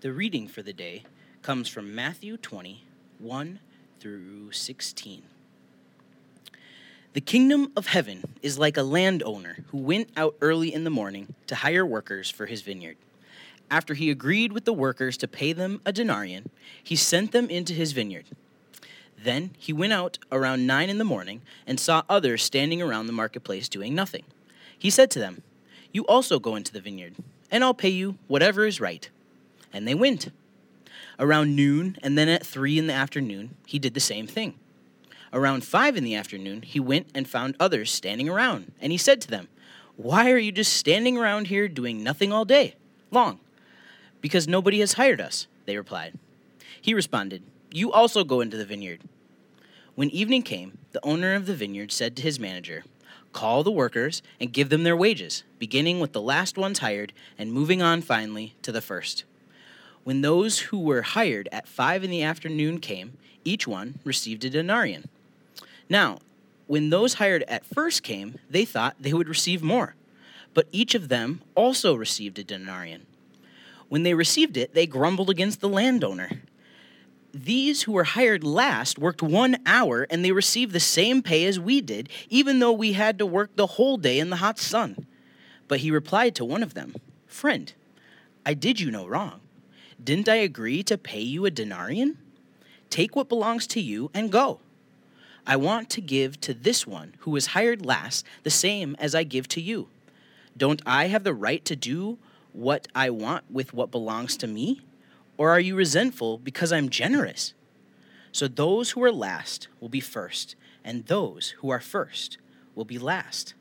The reading for the day comes from Matthew 20, 1 through 16. The kingdom of heaven is like a landowner who went out early in the morning to hire workers for his vineyard. After he agreed with the workers to pay them a denarius, he sent them into his vineyard. Then he went out around nine in the morning and saw others standing around the marketplace doing nothing. He said to them, You also go into the vineyard, and I'll pay you whatever is right. And they went. Around noon, and then at three in the afternoon, he did the same thing. Around five in the afternoon, he went and found others standing around, and he said to them, Why are you just standing around here doing nothing all day long? Because nobody has hired us, they replied. He responded, You also go into the vineyard. When evening came, the owner of the vineyard said to his manager, Call the workers and give them their wages, beginning with the last ones hired and moving on finally to the first. When those who were hired at five in the afternoon came, each one received a denarius. Now, when those hired at first came, they thought they would receive more, but each of them also received a denarius. When they received it, they grumbled against the landowner. These who were hired last worked one hour and they received the same pay as we did, even though we had to work the whole day in the hot sun. But he replied to one of them, Friend, I did you no wrong. Didn't I agree to pay you a denarius? Take what belongs to you and go. I want to give to this one who was hired last the same as I give to you. Don't I have the right to do what I want with what belongs to me? Or are you resentful because I'm generous? So those who are last will be first, and those who are first will be last.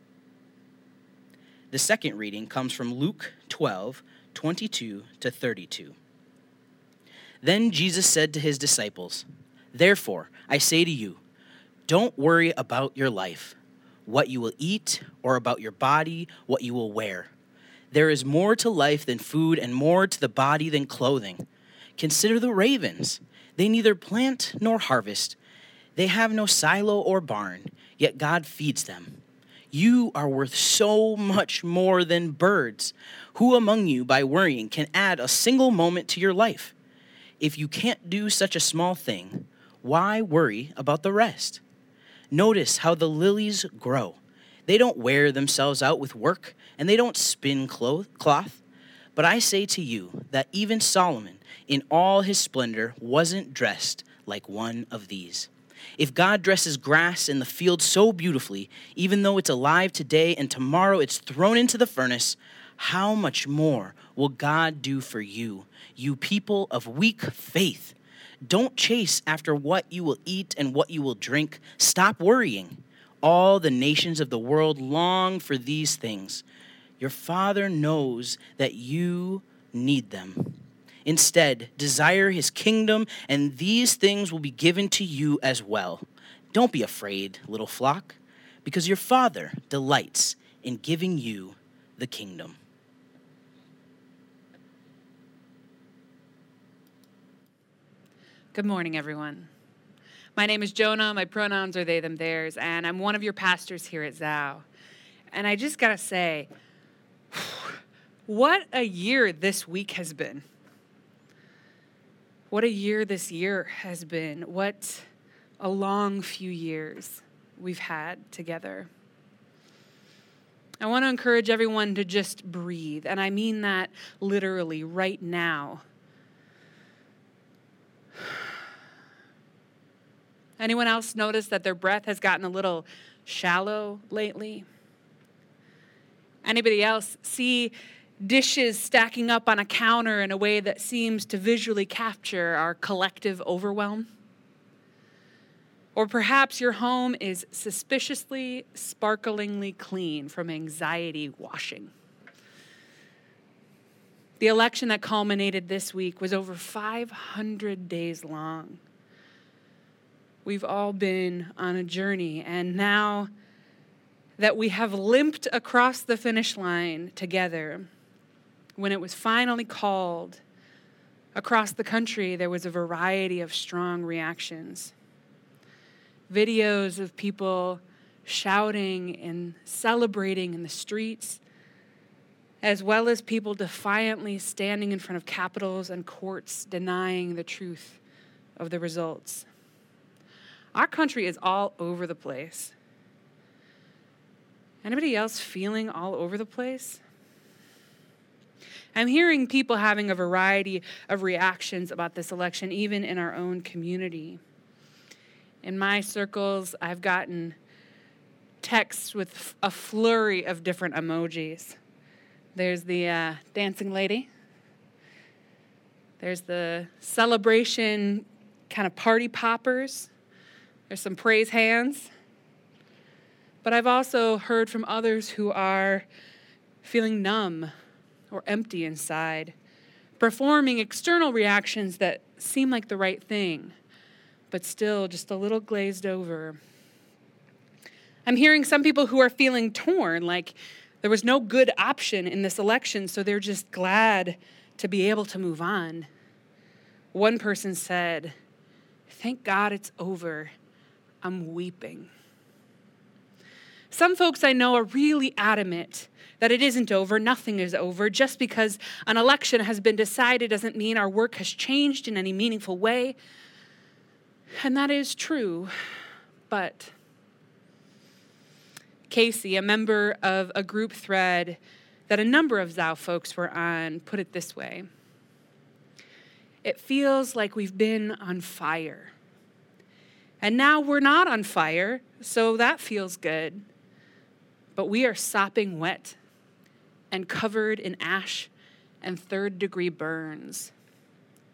The second reading comes from Luke 12, 22 to 32. Then Jesus said to his disciples, Therefore, I say to you, don't worry about your life, what you will eat, or about your body, what you will wear. There is more to life than food, and more to the body than clothing. Consider the ravens. They neither plant nor harvest, they have no silo or barn, yet God feeds them. You are worth so much more than birds. Who among you, by worrying, can add a single moment to your life? If you can't do such a small thing, why worry about the rest? Notice how the lilies grow. They don't wear themselves out with work, and they don't spin cloth. But I say to you that even Solomon, in all his splendor, wasn't dressed like one of these. If God dresses grass in the field so beautifully, even though it's alive today and tomorrow it's thrown into the furnace, how much more will God do for you, you people of weak faith? Don't chase after what you will eat and what you will drink. Stop worrying. All the nations of the world long for these things. Your Father knows that you need them. Instead, desire his kingdom, and these things will be given to you as well. Don't be afraid, little flock, because your Father delights in giving you the kingdom. Good morning, everyone. My name is Jonah. My pronouns are they, them, theirs, and I'm one of your pastors here at Zao. And I just got to say, what a year this week has been. What a year this year has been. What a long few years we've had together. I want to encourage everyone to just breathe, and I mean that literally right now. Anyone else notice that their breath has gotten a little shallow lately? Anybody else see dishes stacking up on a counter in a way that seems to visually capture our collective overwhelm? Or perhaps your home is suspiciously, sparklingly clean from anxiety washing. The election that culminated this week was over 500 days long. We've all been on a journey, and now that we have limped across the finish line together, when it was finally called across the country, there was a variety of strong reactions. Videos of people shouting and celebrating in the streets, as well as people defiantly standing in front of capitals and courts denying the truth of the results. Our country is all over the place. Anybody else feeling all over the place? I'm hearing people having a variety of reactions about this election, even in our own community. In my circles, I've gotten texts with a flurry of different emojis. There's the uh, dancing lady, there's the celebration kind of party poppers, there's some praise hands. But I've also heard from others who are feeling numb or empty inside, performing external reactions that seem like the right thing, but still just a little glazed over. I'm hearing some people who are feeling torn, like there was no good option in this election, so they're just glad to be able to move on. One person said, Thank God it's over. I'm weeping. Some folks I know are really adamant that it isn't over, nothing is over. Just because an election has been decided doesn't mean our work has changed in any meaningful way. And that is true. But Casey, a member of a group thread that a number of Zao folks were on, put it this way It feels like we've been on fire. And now we're not on fire, so that feels good. But we are sopping wet and covered in ash and third degree burns.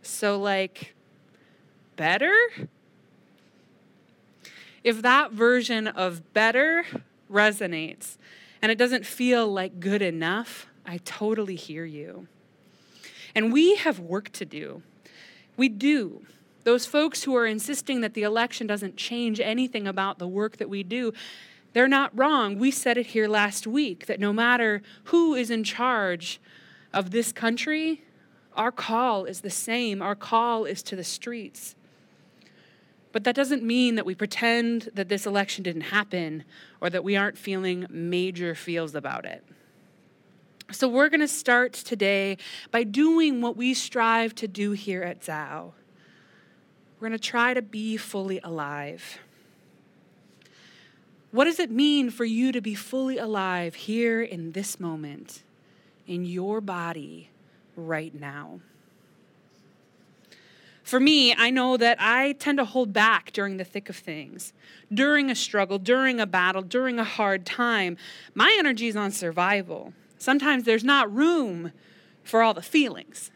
So, like, better? If that version of better resonates and it doesn't feel like good enough, I totally hear you. And we have work to do. We do. Those folks who are insisting that the election doesn't change anything about the work that we do, they're not wrong. We said it here last week that no matter who is in charge of this country, our call is the same. Our call is to the streets. But that doesn't mean that we pretend that this election didn't happen or that we aren't feeling major feels about it. So, we're going to start today by doing what we strive to do here at Zao. We're going to try to be fully alive. What does it mean for you to be fully alive here in this moment, in your body right now? For me, I know that I tend to hold back during the thick of things. During a struggle, during a battle, during a hard time, my energy is on survival. Sometimes there's not room for all the feelings.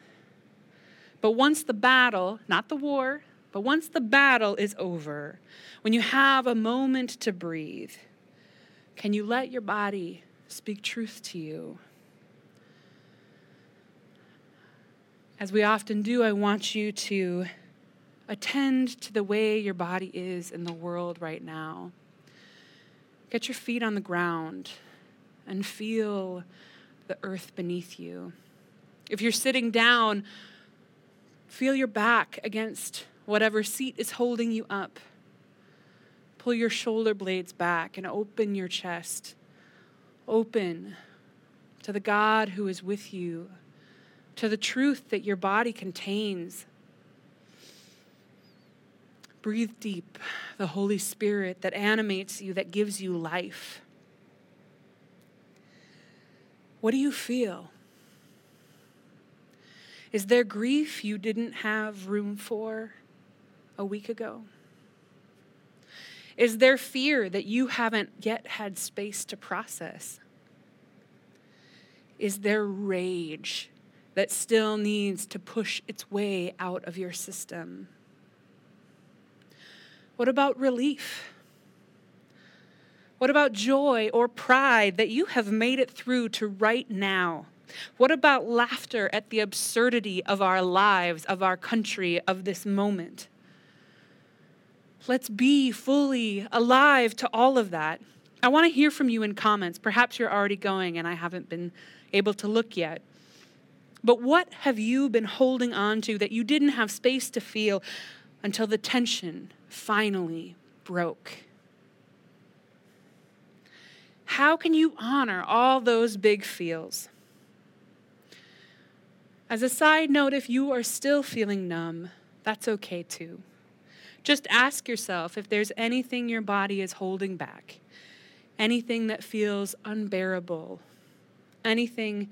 But once the battle, not the war, but once the battle is over, when you have a moment to breathe, can you let your body speak truth to you? As we often do, I want you to attend to the way your body is in the world right now. Get your feet on the ground and feel the earth beneath you. If you're sitting down, feel your back against whatever seat is holding you up. Pull your shoulder blades back and open your chest. Open to the God who is with you, to the truth that your body contains. Breathe deep the Holy Spirit that animates you, that gives you life. What do you feel? Is there grief you didn't have room for a week ago? Is there fear that you haven't yet had space to process? Is there rage that still needs to push its way out of your system? What about relief? What about joy or pride that you have made it through to right now? What about laughter at the absurdity of our lives, of our country, of this moment? Let's be fully alive to all of that. I want to hear from you in comments. Perhaps you're already going and I haven't been able to look yet. But what have you been holding on to that you didn't have space to feel until the tension finally broke? How can you honor all those big feels? As a side note, if you are still feeling numb, that's okay too. Just ask yourself if there's anything your body is holding back, anything that feels unbearable, anything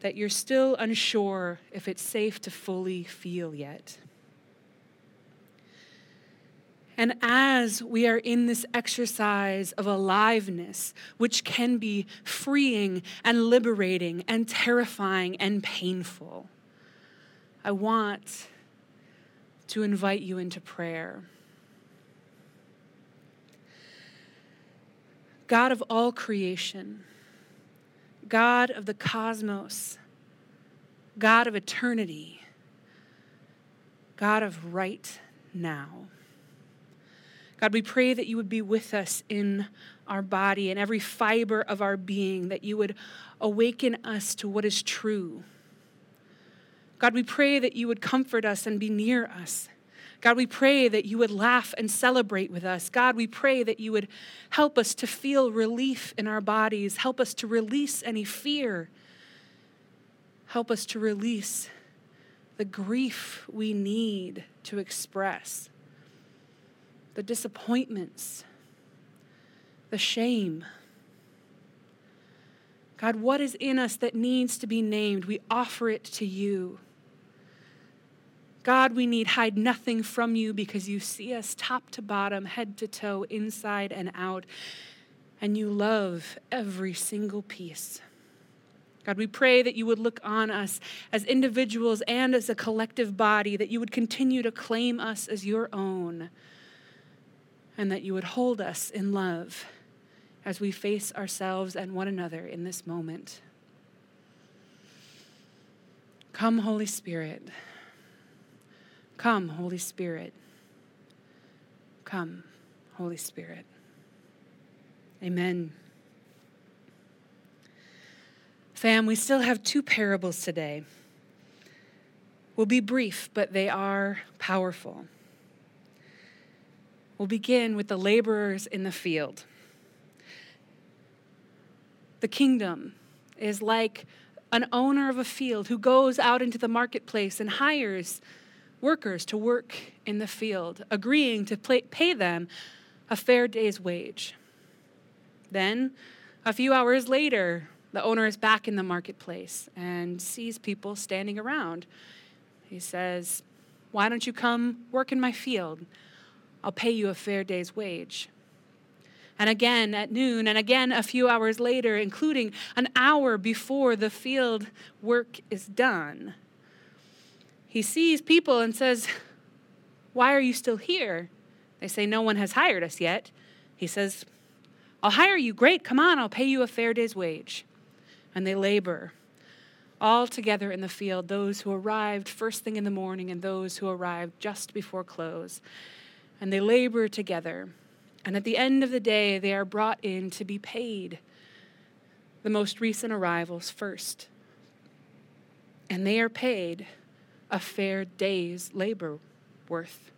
that you're still unsure if it's safe to fully feel yet. And as we are in this exercise of aliveness, which can be freeing and liberating and terrifying and painful, I want to invite you into prayer. God of all creation, God of the cosmos, God of eternity, God of right now. God, we pray that you would be with us in our body and every fiber of our being, that you would awaken us to what is true. God, we pray that you would comfort us and be near us. God, we pray that you would laugh and celebrate with us. God, we pray that you would help us to feel relief in our bodies, help us to release any fear, help us to release the grief we need to express the disappointments, the shame. God, what is in us that needs to be named? We offer it to you. God, we need hide nothing from you because you see us top to bottom, head to toe, inside and out, and you love every single piece. God, we pray that you would look on us as individuals and as a collective body, that you would continue to claim us as your own and that you would hold us in love as we face ourselves and one another in this moment. Come, Holy Spirit. Come, Holy Spirit. Come, Holy Spirit. Amen. Fam, we still have two parables today. We'll be brief, but they are powerful. We'll begin with the laborers in the field. The kingdom is like an owner of a field who goes out into the marketplace and hires workers to work in the field, agreeing to pay them a fair day's wage. Then, a few hours later, the owner is back in the marketplace and sees people standing around. He says, Why don't you come work in my field? I'll pay you a fair day's wage. And again at noon, and again a few hours later, including an hour before the field work is done. He sees people and says, Why are you still here? They say, No one has hired us yet. He says, I'll hire you. Great, come on, I'll pay you a fair day's wage. And they labor all together in the field, those who arrived first thing in the morning and those who arrived just before close and they labor together. And at the end of the day, they are brought in to be paid the most recent arrivals first. And they are paid a fair day's labor worth.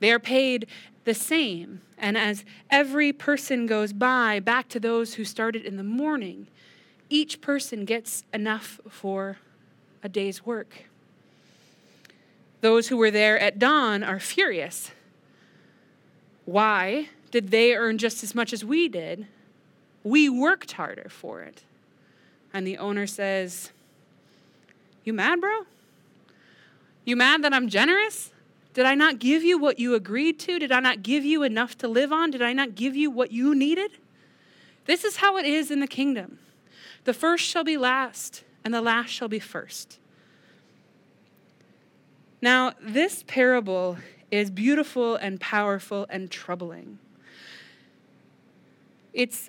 They are paid the same. And as every person goes by, back to those who started in the morning, each person gets enough for a day's work. Those who were there at dawn are furious why did they earn just as much as we did? We worked harder for it. And the owner says, You mad, bro? You mad that I'm generous? Did I not give you what you agreed to? Did I not give you enough to live on? Did I not give you what you needed? This is how it is in the kingdom. The first shall be last, and the last shall be first. Now, this parable is beautiful and powerful and troubling. It's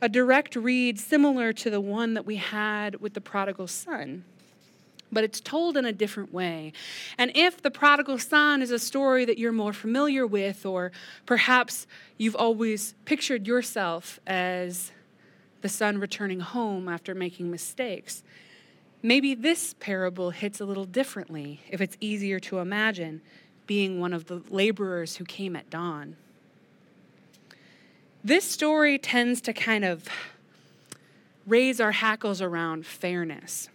a direct read similar to the one that we had with the prodigal son, but it's told in a different way. And if the prodigal son is a story that you're more familiar with, or perhaps you've always pictured yourself as the son returning home after making mistakes, maybe this parable hits a little differently if it's easier to imagine being one of the laborers who came at dawn. This story tends to kind of raise our hackles around fairness.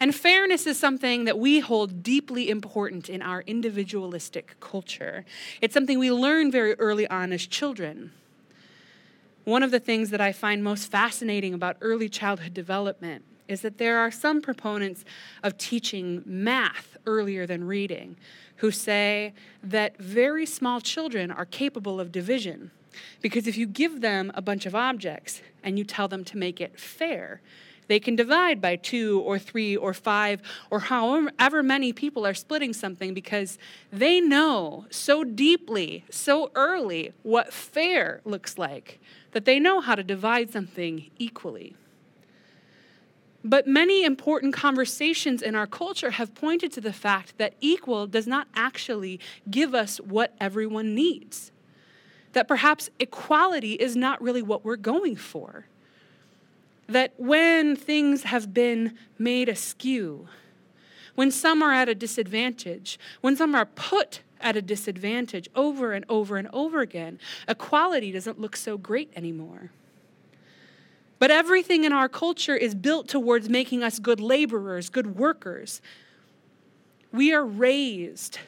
And fairness is something that we hold deeply important in our individualistic culture. It's something we learn very early on as children. One of the things that I find most fascinating about early childhood development is that there are some proponents of teaching math earlier than reading who say that very small children are capable of division. Because if you give them a bunch of objects and you tell them to make it fair, they can divide by two or three or five or however many people are splitting something because they know so deeply, so early, what fair looks like that they know how to divide something equally. But many important conversations in our culture have pointed to the fact that equal does not actually give us what everyone needs. That perhaps equality is not really what we're going for. That when things have been made askew, when some are at a disadvantage, when some are put at a disadvantage over and over and over again, equality doesn't look so great anymore. But everything in our culture is built towards making us good laborers, good workers. We are raised,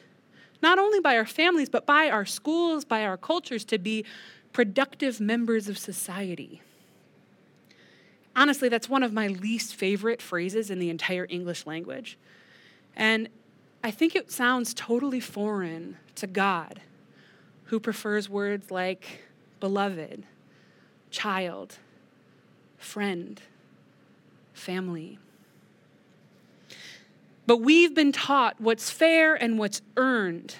not only by our families, but by our schools, by our cultures, to be productive members of society. Honestly, that's one of my least favorite phrases in the entire English language. And I think it sounds totally foreign to God, who prefers words like beloved, child, friend, family. But we've been taught what's fair and what's earned.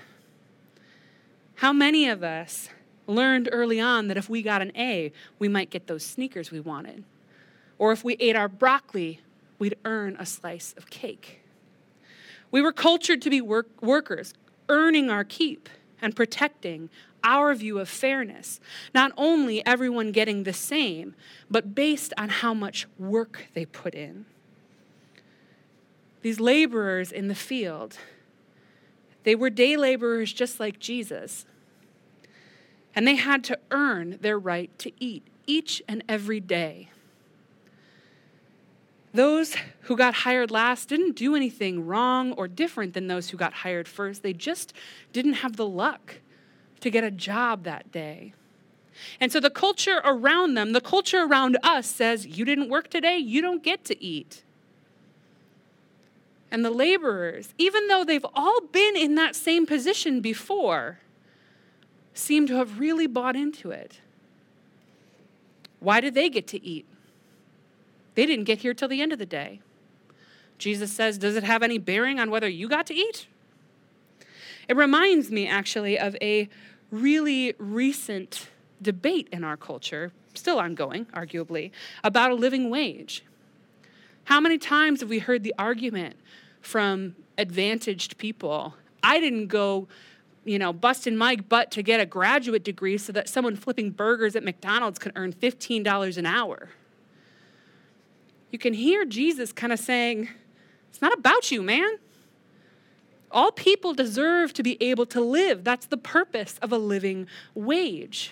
How many of us learned early on that if we got an A, we might get those sneakers we wanted? Or if we ate our broccoli, we'd earn a slice of cake. We were cultured to be work- workers, earning our keep and protecting our view of fairness. Not only everyone getting the same, but based on how much work they put in. These laborers in the field, they were day laborers just like Jesus. And they had to earn their right to eat each and every day. Those who got hired last didn't do anything wrong or different than those who got hired first. They just didn't have the luck to get a job that day. And so the culture around them, the culture around us says, You didn't work today, you don't get to eat. And the laborers, even though they've all been in that same position before, seem to have really bought into it. Why do they get to eat? They didn't get here till the end of the day. Jesus says, Does it have any bearing on whether you got to eat? It reminds me actually of a really recent debate in our culture, still ongoing, arguably, about a living wage. How many times have we heard the argument from advantaged people? I didn't go, you know, busting my butt to get a graduate degree so that someone flipping burgers at McDonald's could earn $15 an hour you can hear Jesus kind of saying, It's not about you, man. All people deserve to be able to live. That's the purpose of a living wage.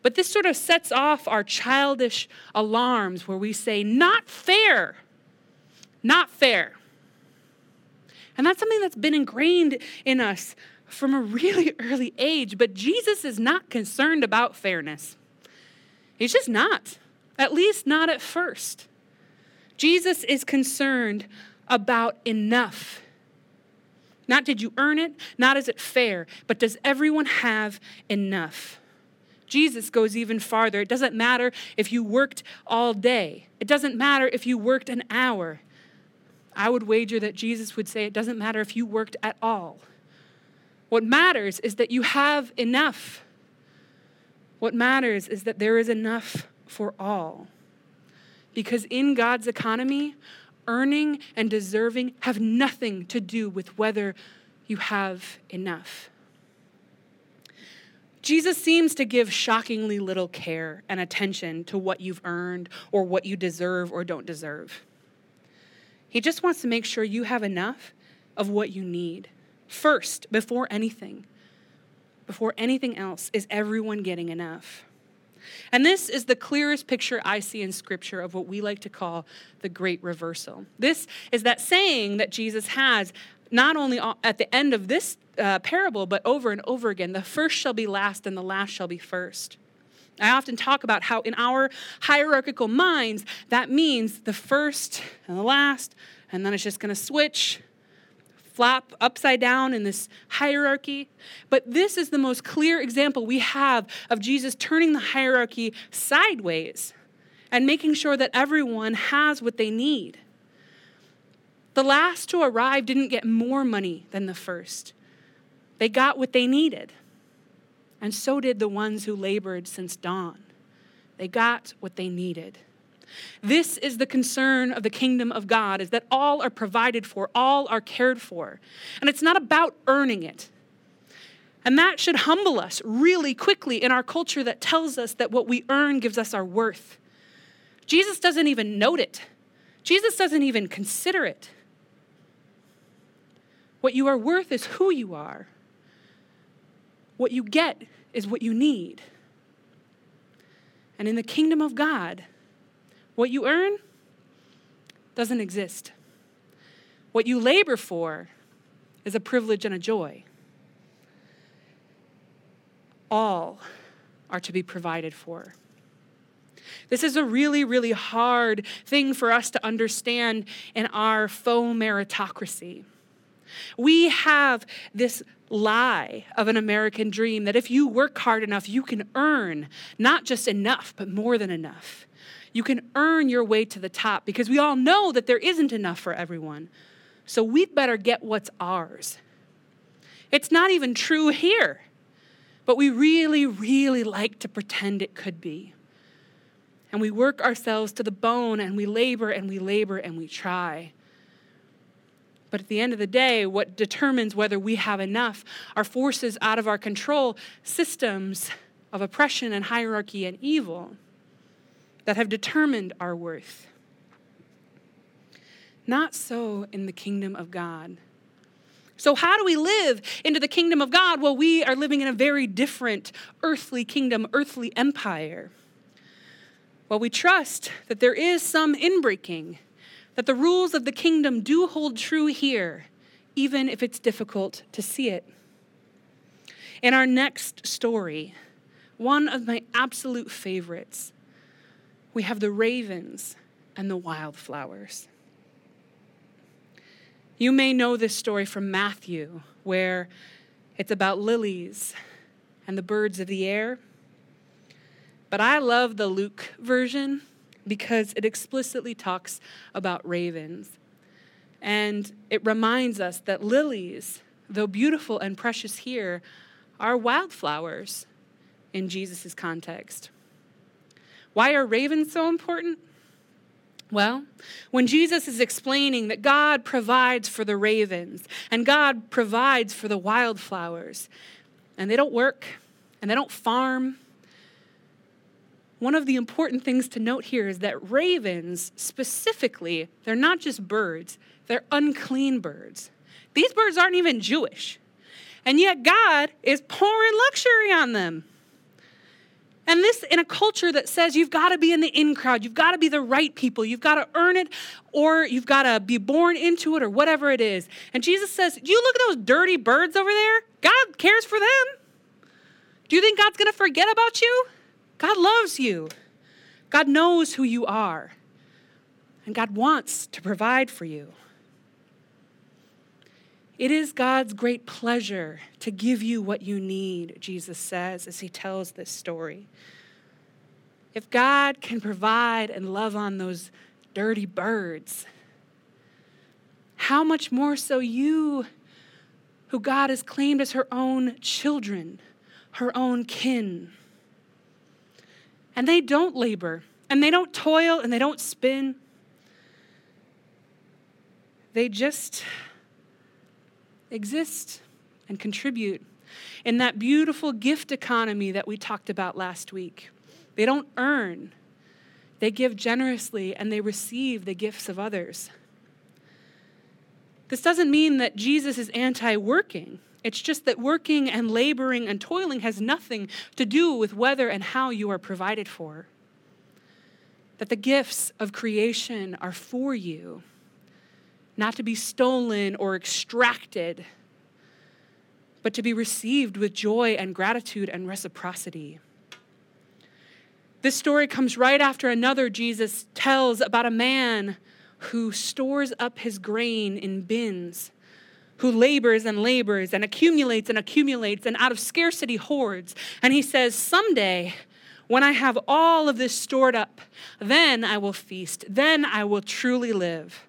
But this sort of sets off our childish alarms where we say, Not fair. Not fair. And that's something that's been ingrained in us from a really early age. But Jesus is not concerned about fairness. He's just not, at least not at first. Jesus is concerned about enough. Not did you earn it, not is it fair, but does everyone have enough? Jesus goes even farther. It doesn't matter if you worked all day, it doesn't matter if you worked an hour. I would wager that Jesus would say it doesn't matter if you worked at all. What matters is that you have enough. What matters is that there is enough for all. Because in God's economy, earning and deserving have nothing to do with whether you have enough. Jesus seems to give shockingly little care and attention to what you've earned or what you deserve or don't deserve. He just wants to make sure you have enough of what you need. First, before anything, before anything else, is everyone getting enough? And this is the clearest picture I see in Scripture of what we like to call the great reversal. This is that saying that Jesus has not only at the end of this uh, parable, but over and over again the first shall be last, and the last shall be first. I often talk about how in our hierarchical minds, that means the first and the last, and then it's just going to switch flop upside down in this hierarchy. But this is the most clear example we have of Jesus turning the hierarchy sideways and making sure that everyone has what they need. The last to arrive didn't get more money than the first, they got what they needed. And so did the ones who labored since dawn. They got what they needed. This is the concern of the kingdom of God is that all are provided for, all are cared for. And it's not about earning it. And that should humble us really quickly in our culture that tells us that what we earn gives us our worth. Jesus doesn't even note it. Jesus doesn't even consider it. What you are worth is who you are. What you get is what you need. And in the kingdom of God, what you earn doesn't exist. What you labor for is a privilege and a joy. All are to be provided for. This is a really, really hard thing for us to understand in our faux meritocracy. We have this lie of an American dream that if you work hard enough, you can earn not just enough, but more than enough. You can earn your way to the top because we all know that there isn't enough for everyone. So we'd better get what's ours. It's not even true here, but we really, really like to pretend it could be. And we work ourselves to the bone and we labor and we labor and we try. But at the end of the day, what determines whether we have enough are forces out of our control, systems of oppression and hierarchy and evil that have determined our worth. Not so in the kingdom of God. So, how do we live into the kingdom of God? Well, we are living in a very different earthly kingdom, earthly empire. Well, we trust that there is some inbreaking, that the rules of the kingdom do hold true here, even if it's difficult to see it. In our next story, one of my absolute favorites, we have the ravens and the wildflowers. You may know this story from Matthew, where it's about lilies and the birds of the air. But I love the Luke version because it explicitly talks about ravens. And it reminds us that lilies, though beautiful and precious here, are wildflowers in Jesus' context. Why are ravens so important? Well, when Jesus is explaining that God provides for the ravens and God provides for the wildflowers, and they don't work and they don't farm, one of the important things to note here is that ravens, specifically, they're not just birds, they're unclean birds. These birds aren't even Jewish. And yet God is pouring luxury on them. And this in a culture that says you've got to be in the in crowd, you've got to be the right people, you've got to earn it, or you've got to be born into it, or whatever it is. And Jesus says, Do you look at those dirty birds over there? God cares for them. Do you think God's going to forget about you? God loves you. God knows who you are. And God wants to provide for you. It is God's great pleasure to give you what you need, Jesus says as he tells this story. If God can provide and love on those dirty birds, how much more so you, who God has claimed as her own children, her own kin? And they don't labor, and they don't toil, and they don't spin. They just exist and contribute in that beautiful gift economy that we talked about last week. They don't earn, they give generously and they receive the gifts of others. This doesn't mean that Jesus is anti working. It's just that working and laboring and toiling has nothing to do with whether and how you are provided for. That the gifts of creation are for you, not to be stolen or extracted, but to be received with joy and gratitude and reciprocity. This story comes right after another Jesus tells about a man who stores up his grain in bins, who labors and labors and accumulates and accumulates and out of scarcity hoards. And he says, Someday, when I have all of this stored up, then I will feast, then I will truly live.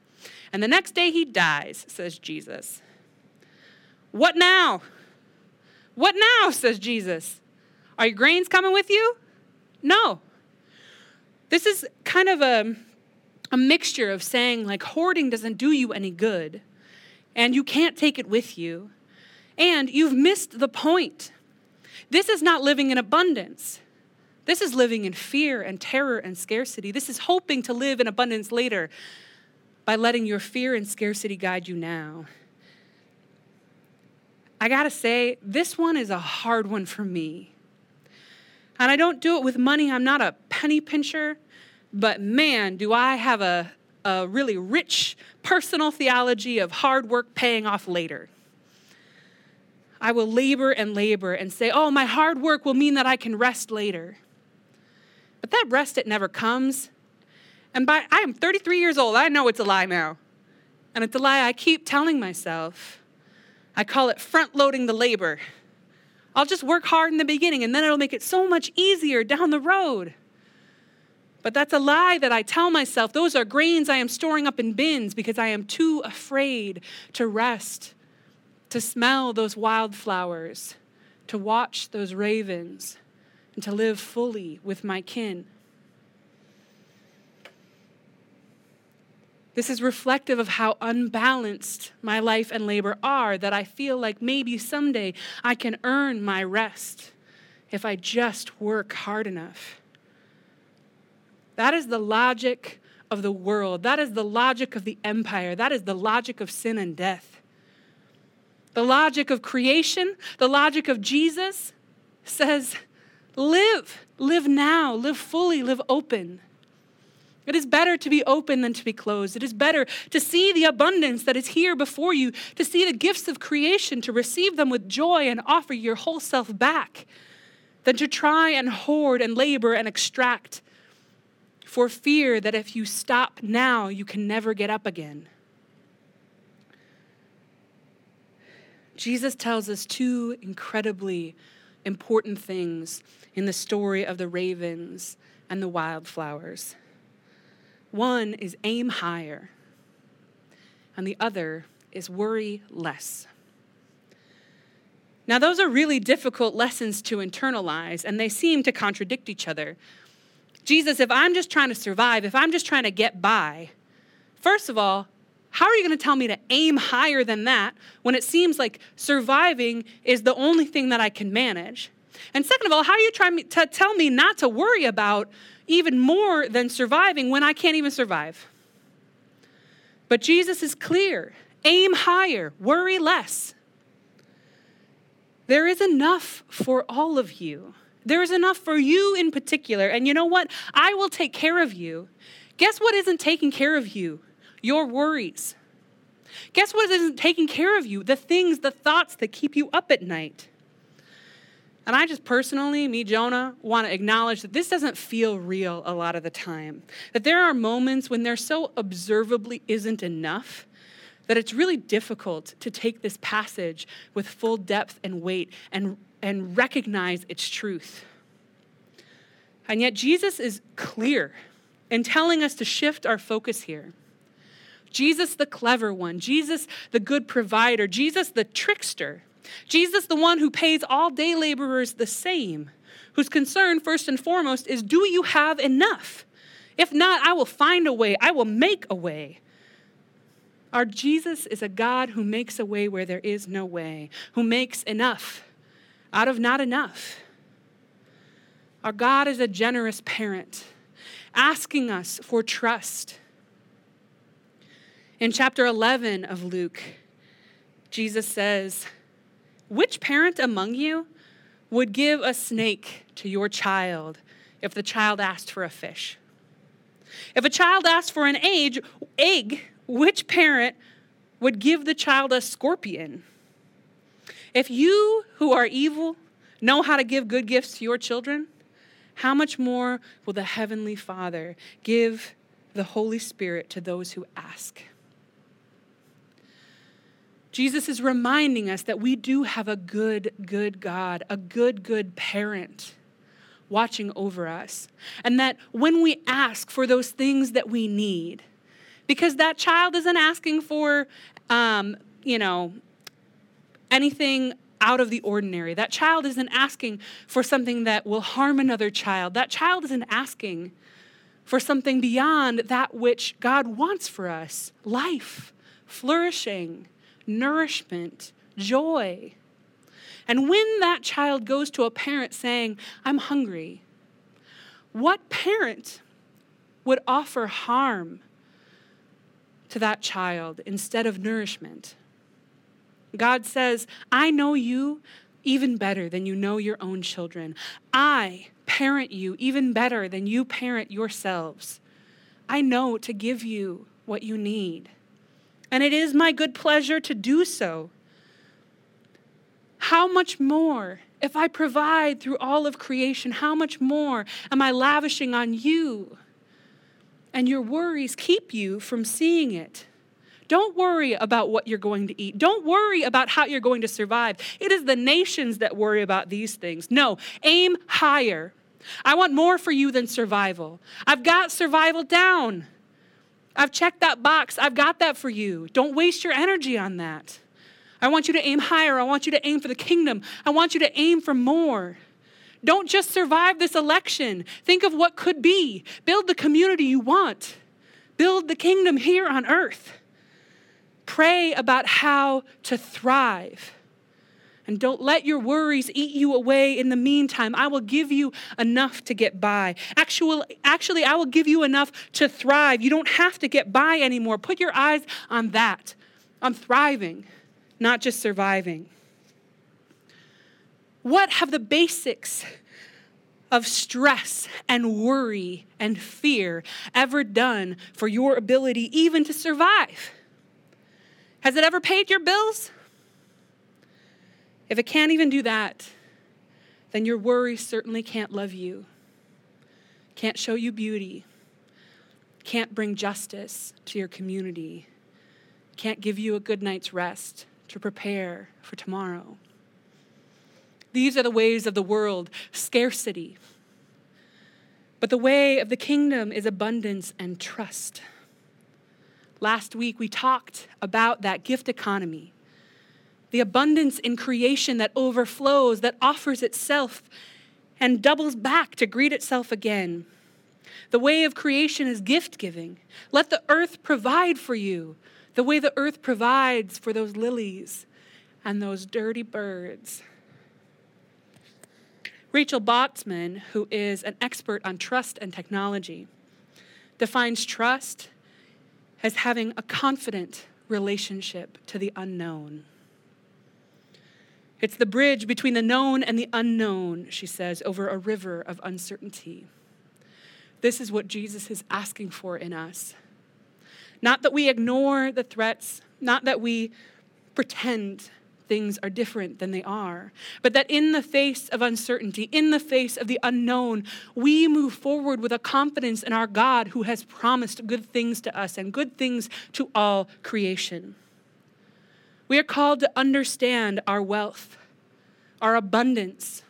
And the next day he dies, says Jesus. What now? What now? says Jesus. Are your grains coming with you? No. This is kind of a, a mixture of saying, like, hoarding doesn't do you any good, and you can't take it with you, and you've missed the point. This is not living in abundance. This is living in fear and terror and scarcity. This is hoping to live in abundance later by letting your fear and scarcity guide you now. I gotta say, this one is a hard one for me. And I don't do it with money. I'm not a penny pincher. But man, do I have a, a really rich personal theology of hard work paying off later. I will labor and labor and say, oh, my hard work will mean that I can rest later. But that rest, it never comes. And by I am 33 years old, I know it's a lie now. And it's a lie I keep telling myself. I call it front loading the labor. I'll just work hard in the beginning and then it'll make it so much easier down the road. But that's a lie that I tell myself. Those are grains I am storing up in bins because I am too afraid to rest, to smell those wildflowers, to watch those ravens, and to live fully with my kin. This is reflective of how unbalanced my life and labor are, that I feel like maybe someday I can earn my rest if I just work hard enough. That is the logic of the world. That is the logic of the empire. That is the logic of sin and death. The logic of creation, the logic of Jesus says, live, live now, live fully, live open. It is better to be open than to be closed. It is better to see the abundance that is here before you, to see the gifts of creation, to receive them with joy and offer your whole self back, than to try and hoard and labor and extract for fear that if you stop now, you can never get up again. Jesus tells us two incredibly important things in the story of the ravens and the wildflowers. One is aim higher, and the other is worry less. Now, those are really difficult lessons to internalize, and they seem to contradict each other. Jesus, if I'm just trying to survive, if I'm just trying to get by, first of all, how are you going to tell me to aim higher than that when it seems like surviving is the only thing that I can manage? And second of all, how are you trying to tell me not to worry about even more than surviving when I can't even survive. But Jesus is clear aim higher, worry less. There is enough for all of you. There is enough for you in particular. And you know what? I will take care of you. Guess what isn't taking care of you? Your worries. Guess what isn't taking care of you? The things, the thoughts that keep you up at night. And I just personally, me, Jonah, want to acknowledge that this doesn't feel real a lot of the time. That there are moments when there so observably isn't enough that it's really difficult to take this passage with full depth and weight and, and recognize its truth. And yet, Jesus is clear in telling us to shift our focus here. Jesus, the clever one, Jesus, the good provider, Jesus, the trickster Jesus, the one who pays all day laborers the same, whose concern, first and foremost, is do you have enough? If not, I will find a way, I will make a way. Our Jesus is a God who makes a way where there is no way, who makes enough out of not enough. Our God is a generous parent, asking us for trust In chapter 11 of Luke, Jesus says, Which parent among you would give a snake to your child if the child asked for a fish? If a child asked for an age, egg, which parent would give the child a scorpion? If you who are evil know how to give good gifts to your children, how much more will the Heavenly Father give the Holy Spirit to those who ask? Jesus is reminding us that we do have a good, good God, a good, good parent watching over us. And that when we ask for those things that we need, because that child isn't asking for, um, you know, anything out of the ordinary. That child isn't asking for something that will harm another child. That child isn't asking for something beyond that which God wants for us life, flourishing, nourishment, joy. And when that child goes to a parent saying, I'm hungry, what parent would offer harm to that child instead of nourishment? God says, I know you even better than you know your own children. I parent you even better than you parent yourselves. I know to give you what you need and it is my good pleasure to do so. How much more, if I provide through all of creation, how much more am I lavishing on you? And your worries keep you from seeing it. Don't worry about what you're going to eat. Don't worry about how you're going to survive. It is the nations that worry about these things. No, aim higher. I want more for you than survival. I've got survival down. I've checked that box. I've got that for you. Don't waste your energy on that. I want you to aim higher. I want you to aim for the kingdom. I want you to aim for more. Don't just survive this election. Think of what could be. Build the community you want. Build the kingdom here on earth. Pray about how to thrive. And don't let your worries eat you away in the meantime. I will give you enough to get by. Actually, actually, I will give you enough to thrive. You don't have to get by anymore. Put your eyes on that, on thriving, not just surviving. What have the basics of stress and worry and fear ever done for your ability even to survive? Has it ever paid your bills? If it can't even do that, then your worry certainly can't love you, can't show you beauty, can't bring justice to your community, can't give you a good night's rest to prepare for tomorrow. These are the ways of the world scarcity. But the way of the kingdom is abundance and trust. Last week, we talked about that gift economy the abundance in creation that overflows, that offers itself and doubles back to greet itself again. The way of creation is gift giving. Let the earth provide for you the way the earth provides for those lilies and those dirty birds. Rachel Botsman, who is an expert on trust and technology, defines trust as having a confident relationship to the unknown. It's the bridge between the known and the unknown, she says, over a river of uncertainty. This is what Jesus is asking for in us. Not that we ignore the threats, not that we pretend things are different than they are, but that in the face of uncertainty, in the face of the unknown, we move forward with a confidence in our God who has promised good things to us and good things to all creation. We are called to understand our wealth, our abundance.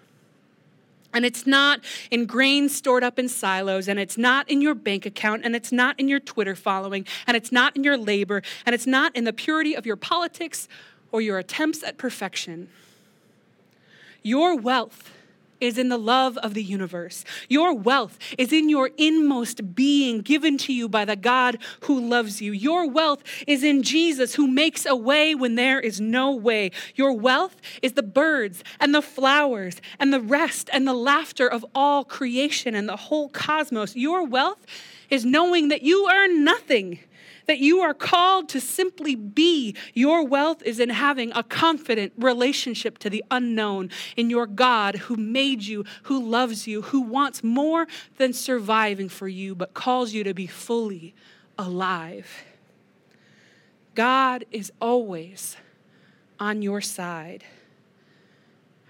And it's not in grains stored up in silos, and it's not in your bank account, and it's not in your Twitter following, and it's not in your labor, and it's not in the purity of your politics or your attempts at perfection. Your wealth is in the love of the universe. Your wealth is in your inmost being given to you by the God who loves you. Your wealth is in Jesus who makes a way when there is no way. Your wealth is the birds and the flowers and the rest and the laughter of all creation and the whole cosmos. Your wealth is knowing that you earn nothing that you are called to simply be. Your wealth is in having a confident relationship to the unknown, in your God who made you, who loves you, who wants more than surviving for you, but calls you to be fully alive. God is always on your side,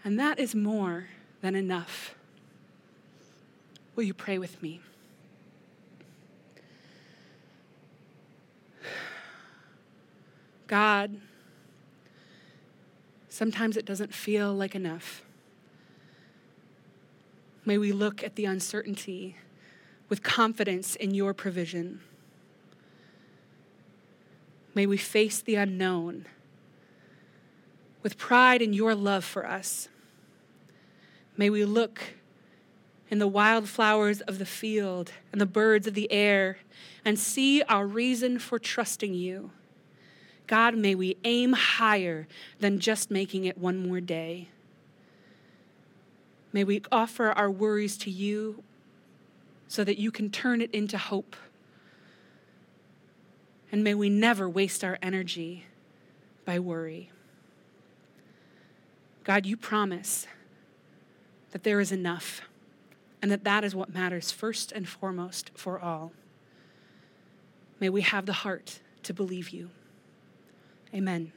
and that is more than enough. Will you pray with me? God, sometimes it doesn't feel like enough. May we look at the uncertainty with confidence in your provision. May we face the unknown with pride in your love for us. May we look in the wildflowers of the field and the birds of the air and see our reason for trusting you. God, may we aim higher than just making it one more day. May we offer our worries to you so that you can turn it into hope. And may we never waste our energy by worry. God, you promise that there is enough and that that is what matters first and foremost for all. May we have the heart to believe you. Amen.